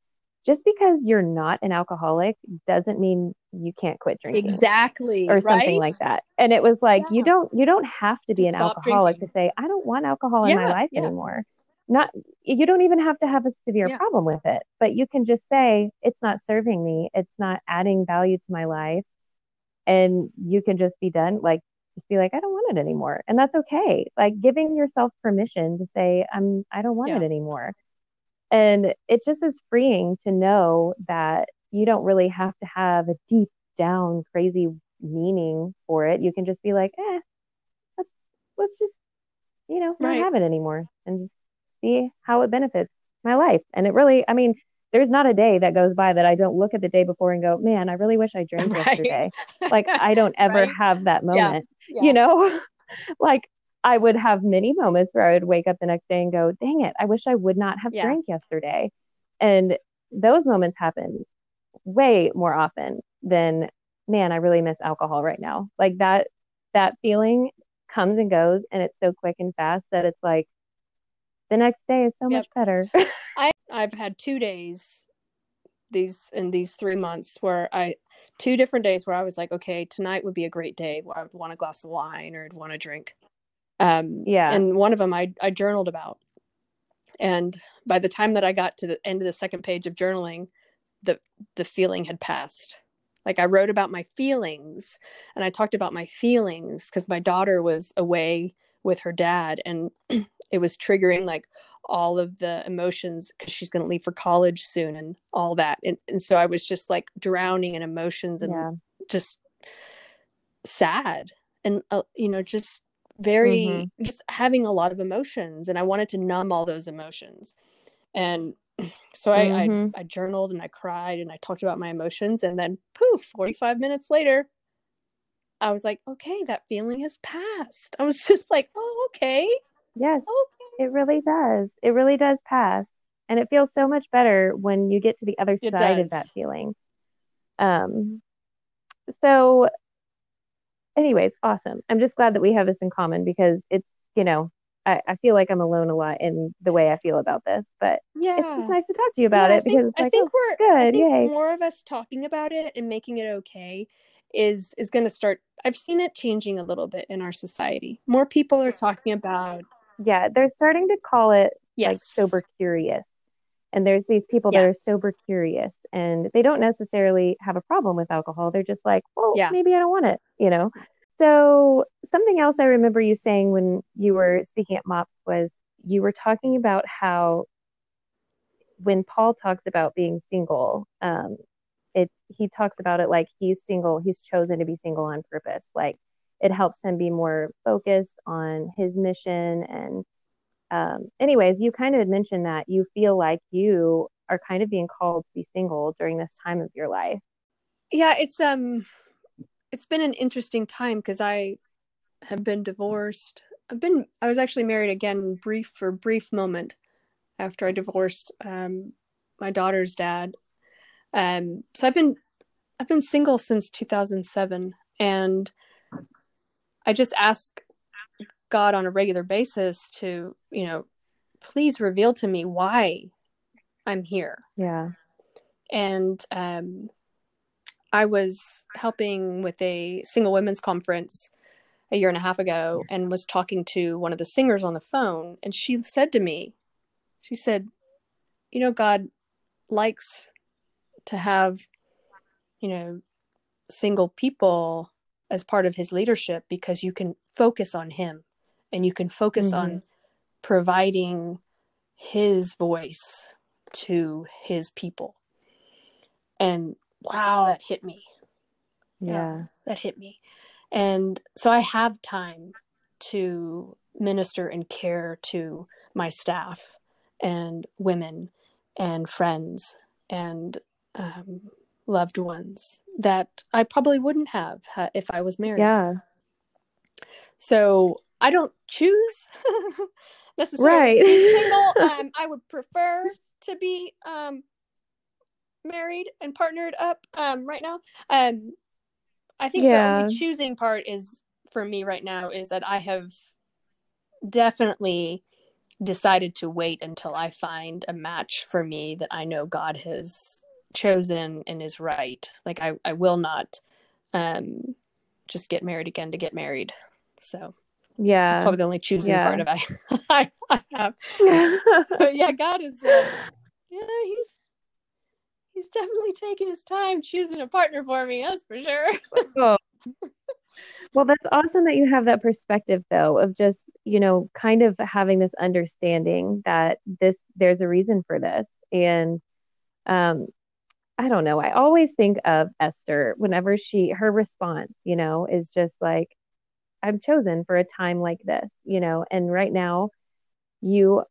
just because you're not an alcoholic doesn't mean you can't quit drinking exactly or something right? like that and it was like yeah. you don't you don't have to be to an alcoholic drinking. to say i don't want alcohol yeah, in my life yeah. anymore not you don't even have to have a severe problem with it but you can just say it's not serving me it's not adding value to my life and you can just be done like just be like, I don't want it anymore. And that's okay. Like giving yourself permission to say, I'm, I don't want it anymore. And it just is freeing to know that you don't really have to have a deep down crazy meaning for it. You can just be like, eh, let's, let's just, you know, not right. have it anymore and just see how it benefits my life. And it really, I mean, there's not a day that goes by that I don't look at the day before and go, man, I really wish I drank right. yesterday. Like I don't ever right. have that moment, yeah. Yeah. you know, like I would have many moments where I would wake up the next day and go, dang it, I wish I would not have yeah. drank yesterday. And those moments happen way more often than, man, I really miss alcohol right now. Like that, that feeling comes and goes and it's so quick and fast that it's like the next day is so yep. much better. I I've had two days these in these three months where I two different days where I was like, okay, tonight would be a great day where I would want a glass of wine or I'd want to drink. Um, yeah. And one of them I I journaled about, and by the time that I got to the end of the second page of journaling, the the feeling had passed. Like I wrote about my feelings, and I talked about my feelings because my daughter was away with her dad, and it was triggering like all of the emotions because she's going to leave for college soon and all that and, and so i was just like drowning in emotions and yeah. just sad and uh, you know just very mm-hmm. just having a lot of emotions and i wanted to numb all those emotions and so I, mm-hmm. I i journaled and i cried and i talked about my emotions and then poof 45 minutes later i was like okay that feeling has passed i was just like oh okay yes okay. it really does it really does pass and it feels so much better when you get to the other it side does. of that feeling um so anyways awesome i'm just glad that we have this in common because it's you know I, I feel like I'm alone a lot in the way I feel about this, but yeah, it's just nice to talk to you about yeah, it because think, like, I think oh, we're good. Yay. more of us talking about it and making it okay is is going to start. I've seen it changing a little bit in our society. More people are talking about yeah they're starting to call it yes. like sober curious and there's these people yeah. that are sober curious and they don't necessarily have a problem with alcohol they're just like well yeah. maybe i don't want it you know so something else i remember you saying when you were speaking at mops was you were talking about how when paul talks about being single um, it he talks about it like he's single he's chosen to be single on purpose like it helps him be more focused on his mission and um, anyways you kind of mentioned that you feel like you are kind of being called to be single during this time of your life. Yeah it's um it's been an interesting time because i have been divorced. I've been i was actually married again brief for brief moment after i divorced um, my daughter's dad. Um, so i've been i've been single since 2007 and I just ask God on a regular basis to, you know, please reveal to me why I'm here. Yeah. And um, I was helping with a single women's conference a year and a half ago and was talking to one of the singers on the phone. And she said to me, she said, you know, God likes to have, you know, single people as part of his leadership because you can focus on him and you can focus mm-hmm. on providing his voice to his people. And wow, that hit me. Yeah. yeah, that hit me. And so I have time to minister and care to my staff and women and friends and um, loved ones that I probably wouldn't have if I was married. Yeah. So I don't choose necessarily right. single. Um, I would prefer to be um, married and partnered up um, right now. Um, I think yeah. the only choosing part is for me right now is that I have definitely decided to wait until I find a match for me that I know God has chosen and is right. Like I, I will not um just get married again to get married. So yeah, that's probably the only choosing yeah. part of I, I, I have. but yeah, God is uh, yeah, he's he's definitely taking his time choosing a partner for me. That's for sure. oh. well, that's awesome that you have that perspective though of just, you know, kind of having this understanding that this there's a reason for this. And um I don't know. I always think of Esther whenever she her response, you know, is just like I'm chosen for a time like this, you know, and right now you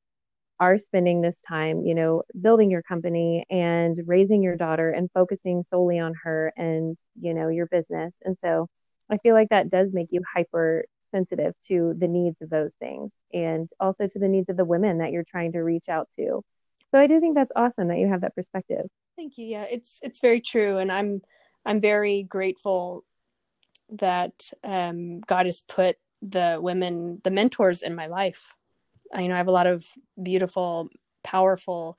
are spending this time, you know, building your company and raising your daughter and focusing solely on her and, you know, your business. And so I feel like that does make you hyper sensitive to the needs of those things and also to the needs of the women that you're trying to reach out to. So I do think that's awesome that you have that perspective. Thank you. Yeah, it's it's very true and I'm I'm very grateful that um, God has put the women, the mentors in my life. I, you know, I have a lot of beautiful, powerful,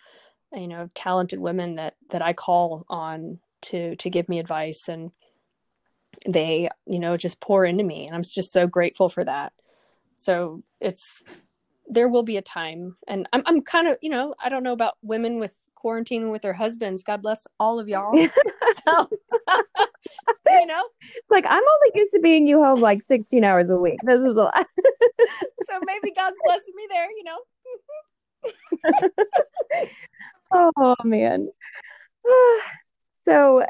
you know, talented women that that I call on to to give me advice and they you know just pour into me and i'm just so grateful for that. So it's there will be a time and i'm, I'm kind of you know i don't know about women with quarantining with their husbands. God bless all of y'all. So you know? It's like i'm only used to being you home like 16 hours a week. This is a lot. So maybe god's blessing me there you know? Oh man. So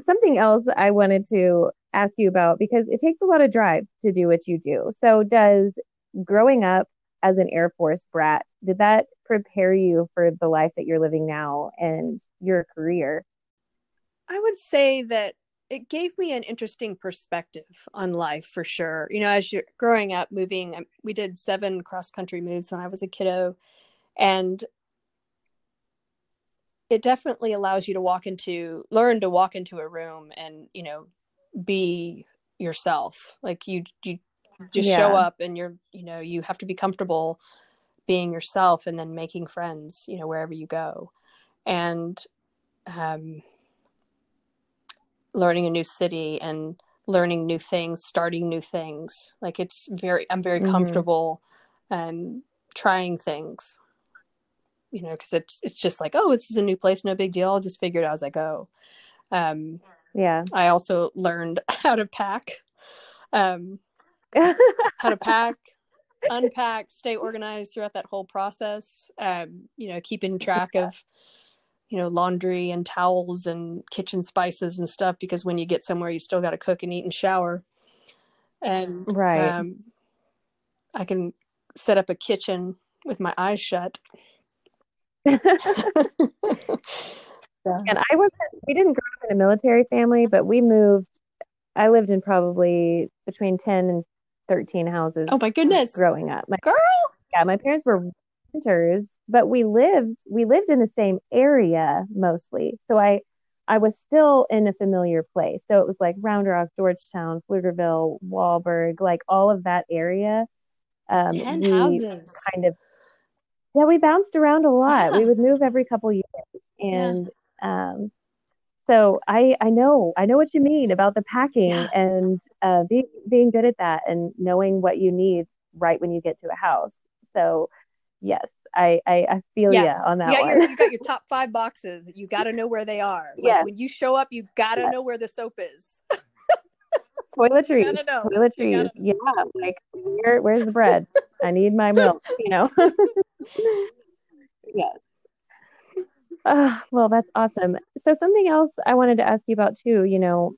something else I wanted to ask you about because it takes a lot of drive to do what you do. So, does growing up as an Air Force brat, did that prepare you for the life that you're living now and your career? I would say that it gave me an interesting perspective on life for sure. You know, as you're growing up, moving, um, we did seven cross country moves when I was a kiddo. And it definitely allows you to walk into learn to walk into a room and you know be yourself like you you just yeah. show up and you're you know you have to be comfortable being yourself and then making friends you know wherever you go and um learning a new city and learning new things starting new things like it's very i'm very mm-hmm. comfortable um trying things you know, because it's it's just like, oh, this is a new place, no big deal. I'll just figure it out as I go. Um, yeah. I also learned how to pack, um, how to pack, unpack, stay organized throughout that whole process. Um, you know, keeping track of you know laundry and towels and kitchen spices and stuff because when you get somewhere, you still got to cook and eat and shower. And right, um, I can set up a kitchen with my eyes shut and I wasn't, we didn't grow up in a military family, but we moved, I lived in probably between 10 and 13 houses. Oh my goodness. Growing up. My, Girl. Yeah. My parents were but we lived, we lived in the same area mostly. So I, I was still in a familiar place. So it was like Round Rock, Georgetown, Pflugerville, Walburg, like all of that area. Um, 10 houses. Kind of yeah, we bounced around a lot. we would move every couple years, and yeah. um, so I I know I know what you mean about the packing yeah. and uh, being being good at that and knowing what you need right when you get to a house. So yes, I I, I feel yeah. you on that yeah, one. you got your top five boxes. You got to know where they are. Like, yeah. When you show up, you got to yeah. know where the soap is. toiletries, toiletries. Yeah, like where, where's the bread? I need my milk. You know. yes. Uh, well, that's awesome. So something else I wanted to ask you about too. You know,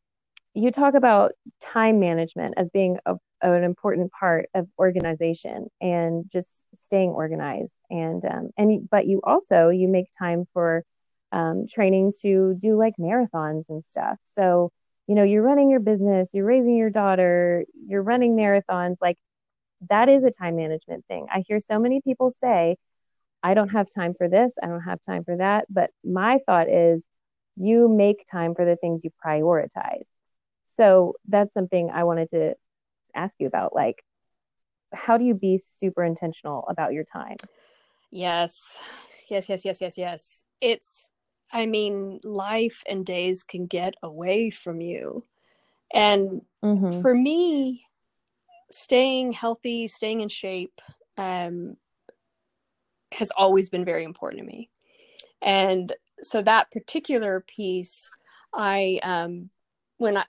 you talk about time management as being a, an important part of organization and just staying organized. And um, and but you also you make time for um, training to do like marathons and stuff. So you know you're running your business you're raising your daughter you're running marathons like that is a time management thing i hear so many people say i don't have time for this i don't have time for that but my thought is you make time for the things you prioritize so that's something i wanted to ask you about like how do you be super intentional about your time yes yes yes yes yes yes it's I mean, life and days can get away from you. And mm-hmm. for me, staying healthy, staying in shape, um, has always been very important to me. And so that particular piece, I, um, when I,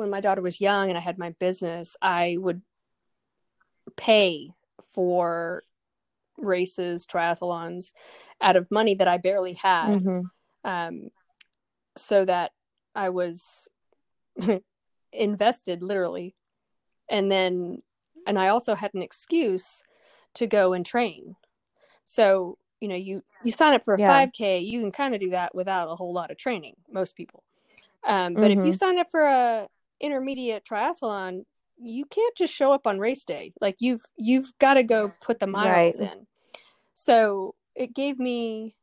when my daughter was young and I had my business, I would pay for races, triathlons out of money that I barely had. Mm-hmm. Um, so that I was invested literally. And then, and I also had an excuse to go and train. So, you know, you, you sign up for a yeah. 5K, you can kind of do that without a whole lot of training, most people. Um, but mm-hmm. if you mm-hmm. sign up for a intermediate triathlon, you can't just show up on race day. Like you've you've got to go put the miles right. in. So it gave me,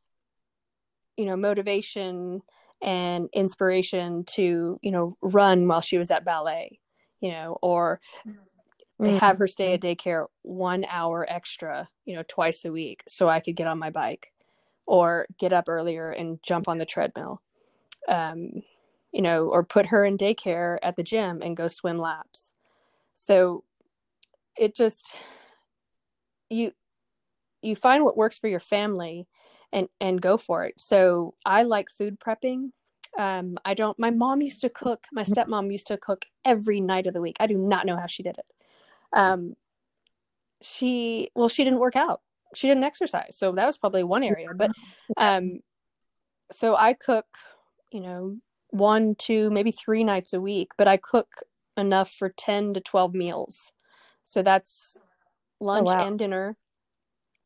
you know, motivation and inspiration to, you know, run while she was at ballet, you know, or mm-hmm. have her stay at daycare one hour extra, you know, twice a week so I could get on my bike or get up earlier and jump on the treadmill. Um, you know, or put her in daycare at the gym and go swim laps. So it just you you find what works for your family and and go for it. So I like food prepping. Um, I don't. My mom used to cook. My stepmom used to cook every night of the week. I do not know how she did it. Um, she well, she didn't work out. She didn't exercise, so that was probably one area. But um, so I cook, you know, one, two, maybe three nights a week, but I cook enough for 10 to 12 meals. So that's oh, lunch oh, wow. and dinner.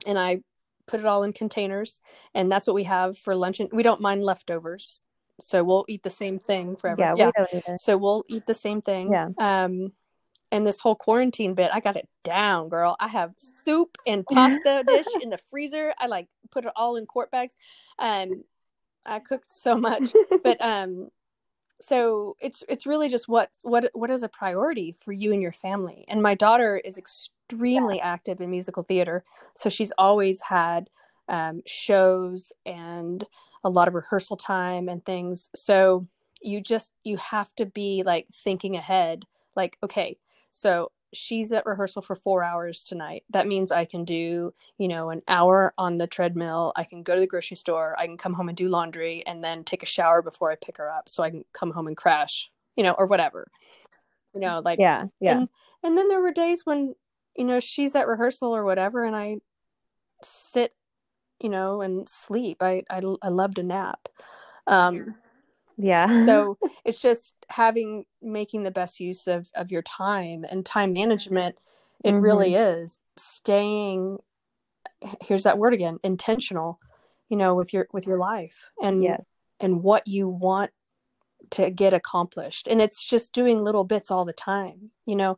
And I put it all in containers. And that's what we have for lunch. And we don't mind leftovers. So we'll eat the same thing forever. Yeah. yeah. We so we'll eat the same thing. Yeah. Um, and this whole quarantine bit, I got it down, girl. I have soup and pasta dish in the freezer. I like put it all in quart bags. Um, I cooked so much, but um, so it's it's really just what's what what is a priority for you and your family. And my daughter is extremely yeah. active in musical theater, so she's always had um, shows and a lot of rehearsal time and things. So you just you have to be like thinking ahead, like okay, so she's at rehearsal for four hours tonight. That means I can do, you know, an hour on the treadmill. I can go to the grocery store. I can come home and do laundry and then take a shower before I pick her up so I can come home and crash, you know, or whatever. You know, like, yeah, yeah. And, and then there were days when, you know, she's at rehearsal or whatever and I sit, you know, and sleep. I, I, I love to nap. Um, yeah so it's just having making the best use of of your time and time management it mm-hmm. really is staying here's that word again intentional you know with your with your life and yes. and what you want to get accomplished and it's just doing little bits all the time you know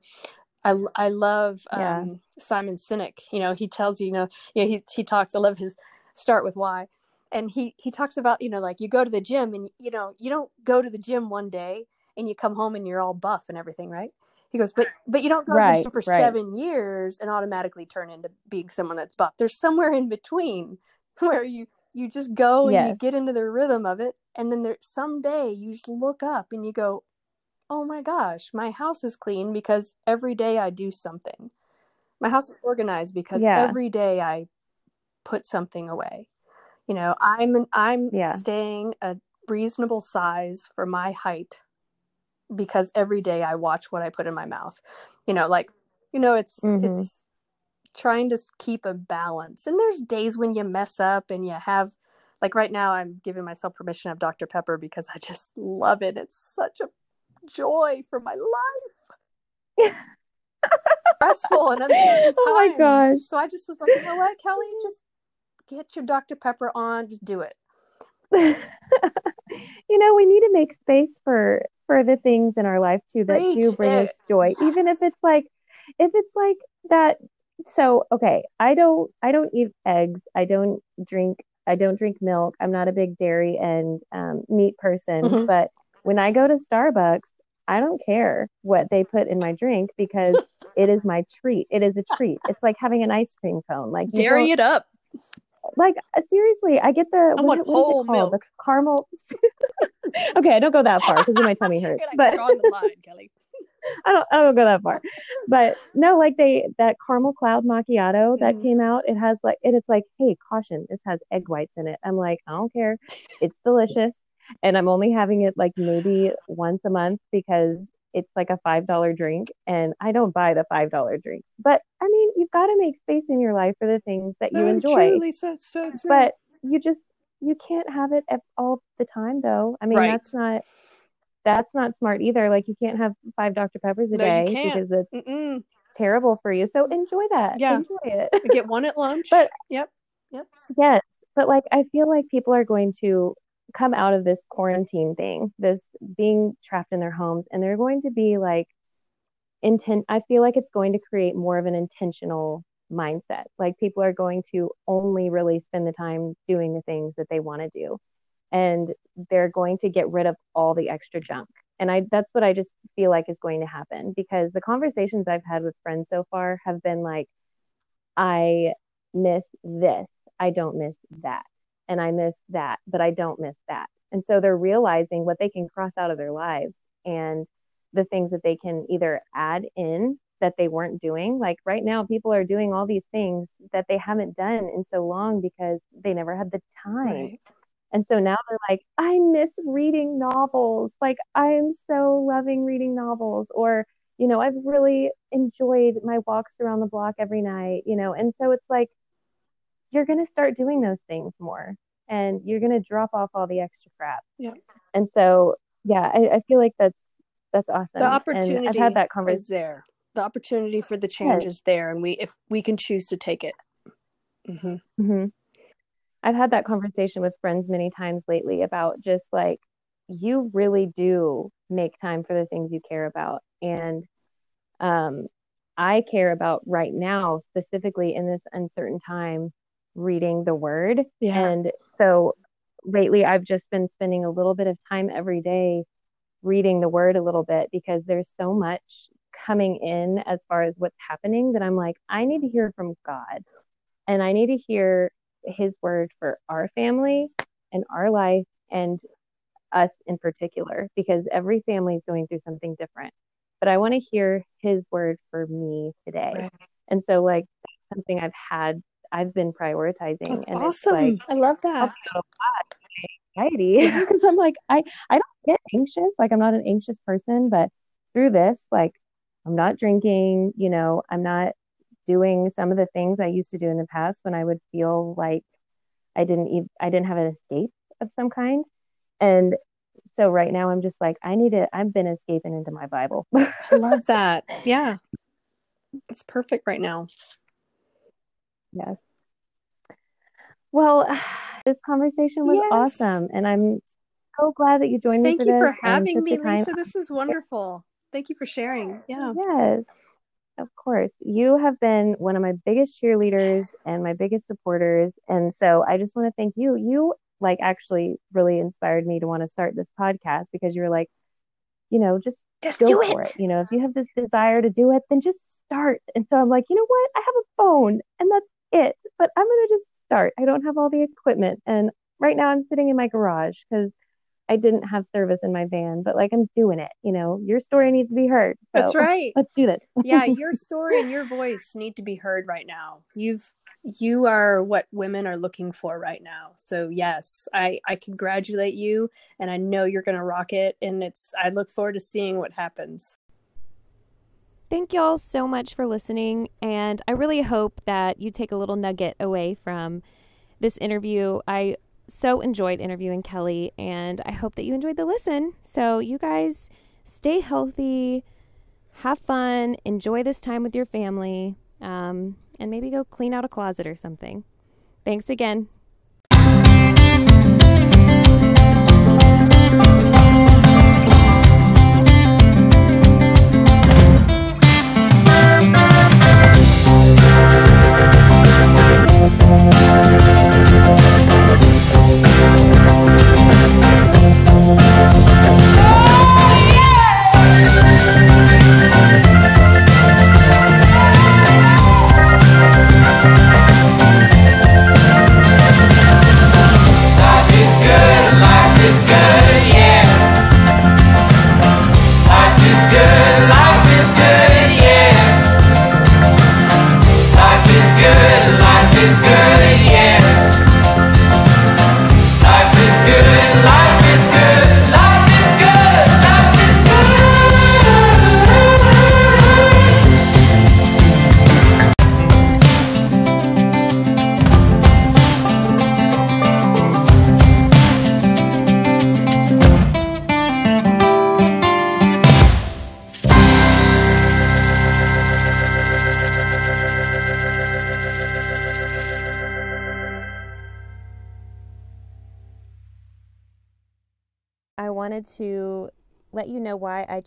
I, I love yeah. um, Simon Sinek. You know, he tells you, you know, yeah, he he talks. I love his start with why and he he talks about you know like you go to the gym and you know you don't go to the gym one day and you come home and you're all buff and everything right he goes but but you don't go right, to the gym for right. seven years and automatically turn into being someone that's buff there's somewhere in between where you you just go and yes. you get into the rhythm of it and then there someday you just look up and you go oh my gosh my house is clean because every day i do something my house is organized because yeah. every day i put something away you know i'm i'm yeah. staying a reasonable size for my height because every day i watch what i put in my mouth you know like you know it's mm-hmm. it's trying to keep a balance and there's days when you mess up and you have like right now i'm giving myself permission of dr pepper because i just love it it's such a joy for my life stressful and uncertain times. Oh my gosh. So I just was like, you know what, Kelly, just get your Dr. Pepper on, just do it. you know, we need to make space for for the things in our life too that Preach do bring it. us joy. Even if it's like if it's like that so okay, I don't I don't eat eggs. I don't drink I don't drink milk. I'm not a big dairy and um, meat person, mm-hmm. but when I go to Starbucks, I don't care what they put in my drink because it is my treat. It is a treat. It's like having an ice cream cone. Like dairy it up like uh, seriously, I get the I what, it, what it called? The caramel. okay, I don't go that far because my tummy hurts. but on the line, Kelly. I don't I don't go that far. But no, like they that caramel cloud macchiato that mm. came out, it has like and it's like, hey, caution, this has egg whites in it. I'm like, I don't care. It's delicious. And I'm only having it like maybe once a month because it's like a $5 drink and I don't buy the $5 drink. But I mean, you've got to make space in your life for the things that you enjoy. so, so but you just you can't have it all the time though. I mean, right. that's not that's not smart either. Like you can't have five Dr. Peppers a no, day because it's Mm-mm. terrible for you. So enjoy that. Yeah. Enjoy it. Get one at lunch. but yep. Yep. Yes. But like I feel like people are going to come out of this quarantine thing, this being trapped in their homes, and they're going to be like intent I feel like it's going to create more of an intentional mindset. Like people are going to only really spend the time doing the things that they want to do. And they're going to get rid of all the extra junk. And I that's what I just feel like is going to happen because the conversations I've had with friends so far have been like I miss this. I don't miss that. And I miss that, but I don't miss that. And so they're realizing what they can cross out of their lives and the things that they can either add in that they weren't doing. Like right now, people are doing all these things that they haven't done in so long because they never had the time. Right. And so now they're like, I miss reading novels. Like, I'm so loving reading novels. Or, you know, I've really enjoyed my walks around the block every night, you know. And so it's like, you're going to start doing those things more and you're going to drop off all the extra crap. Yeah. And so, yeah, I, I feel like that's, that's awesome. The opportunity and I've had that conversation. is there the opportunity for the change yes. is there and we if we can choose to take it mm-hmm. Mm-hmm. i've had that conversation with friends many times lately about just like you really do make time for the things you care about and um, i care about right now specifically in this uncertain time reading the word yeah. and so lately i've just been spending a little bit of time every day reading the word a little bit because there's so much coming in as far as what's happening that I'm like, I need to hear from God and I need to hear his word for our family and our life and us in particular, because every family is going through something different. But I want to hear his word for me today. Right. And so, like, that's something I've had, I've been prioritizing. That's and awesome. Like, I love that. Anxiety because I'm like, I, I don't get anxious. Like, I'm not an anxious person, but through this, like, I'm not drinking, you know, I'm not doing some of the things I used to do in the past when I would feel like I didn't even I didn't have an escape of some kind. And so right now I'm just like I need it. I've been escaping into my Bible. I love that. Yeah. It's perfect right now. Yes. Well, this conversation was yes. awesome and I'm so glad that you joined Thank me. Thank you for having me, Lisa. This is wonderful. Thank you for sharing. Yeah. Yes. Of course. You have been one of my biggest cheerleaders and my biggest supporters. And so I just want to thank you. You like actually really inspired me to want to start this podcast because you were like, you know, just, just go for it. it. You know, if you have this desire to do it, then just start. And so I'm like, you know what? I have a phone and that's it. But I'm going to just start. I don't have all the equipment. And right now I'm sitting in my garage because I didn't have service in my van, but like I'm doing it. You know, your story needs to be heard. So That's right. Let's do this. yeah, your story and your voice need to be heard right now. You've you are what women are looking for right now. So yes, I I congratulate you and I know you're going to rock it and it's I look forward to seeing what happens. Thank y'all so much for listening and I really hope that you take a little nugget away from this interview. I so enjoyed interviewing Kelly, and I hope that you enjoyed the listen. So, you guys stay healthy, have fun, enjoy this time with your family, um, and maybe go clean out a closet or something. Thanks again.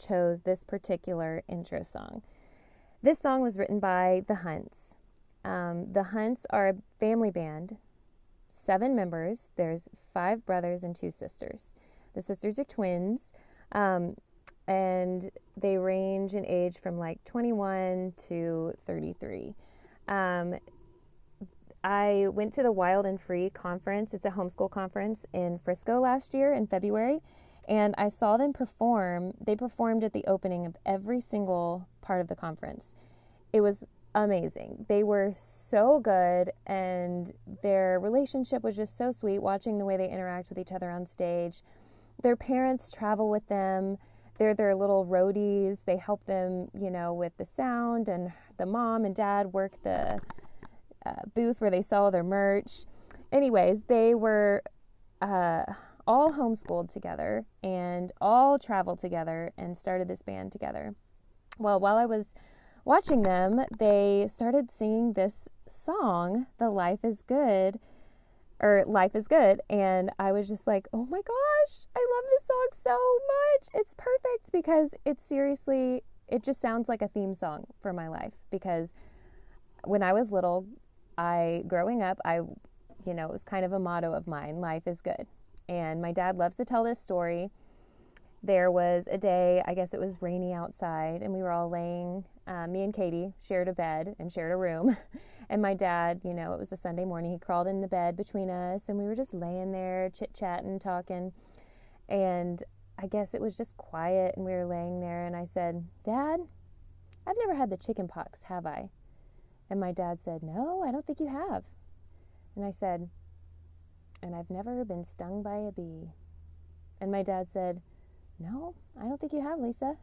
Chose this particular intro song. This song was written by The Hunts. Um, the Hunts are a family band, seven members. There's five brothers and two sisters. The sisters are twins, um, and they range in age from like 21 to 33. Um, I went to the Wild and Free conference. It's a homeschool conference in Frisco last year in February, and I saw them perform. They performed at the opening of every single part of the conference. It was amazing. They were so good, and their relationship was just so sweet. Watching the way they interact with each other on stage, their parents travel with them. They're their little roadies. They help them, you know, with the sound, and the mom and dad work the uh, booth where they sell their merch. Anyways, they were uh, all homeschooled together and all traveled together and started this band together. Well, while I was watching them, they started singing this song, The Life is Good, or Life is Good. And I was just like, oh my gosh, I love this song so much. It's perfect because it's seriously, it just sounds like a theme song for my life. Because when I was little, I, growing up, I, you know, it was kind of a motto of mine life is good. And my dad loves to tell this story. There was a day, I guess it was rainy outside, and we were all laying, uh, me and Katie shared a bed and shared a room. and my dad, you know, it was a Sunday morning, he crawled in the bed between us, and we were just laying there, chit chatting, talking. And I guess it was just quiet, and we were laying there, and I said, Dad, I've never had the chicken pox, have I? And my dad said, No, I don't think you have. And I said, And I've never been stung by a bee. And my dad said, No, I don't think you have, Lisa.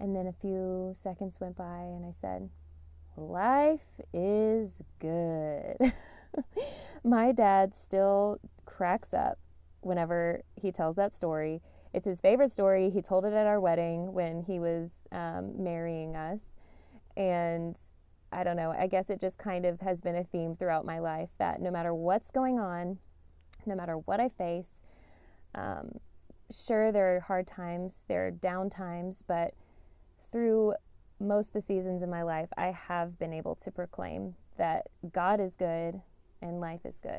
And then a few seconds went by, and I said, Life is good. my dad still cracks up whenever he tells that story. It's his favorite story. He told it at our wedding when he was um, marrying us. And I don't know, I guess it just kind of has been a theme throughout my life that no matter what's going on, no matter what I face, um, sure, there are hard times, there are down times, but through most of the seasons in my life, I have been able to proclaim that God is good and life is good.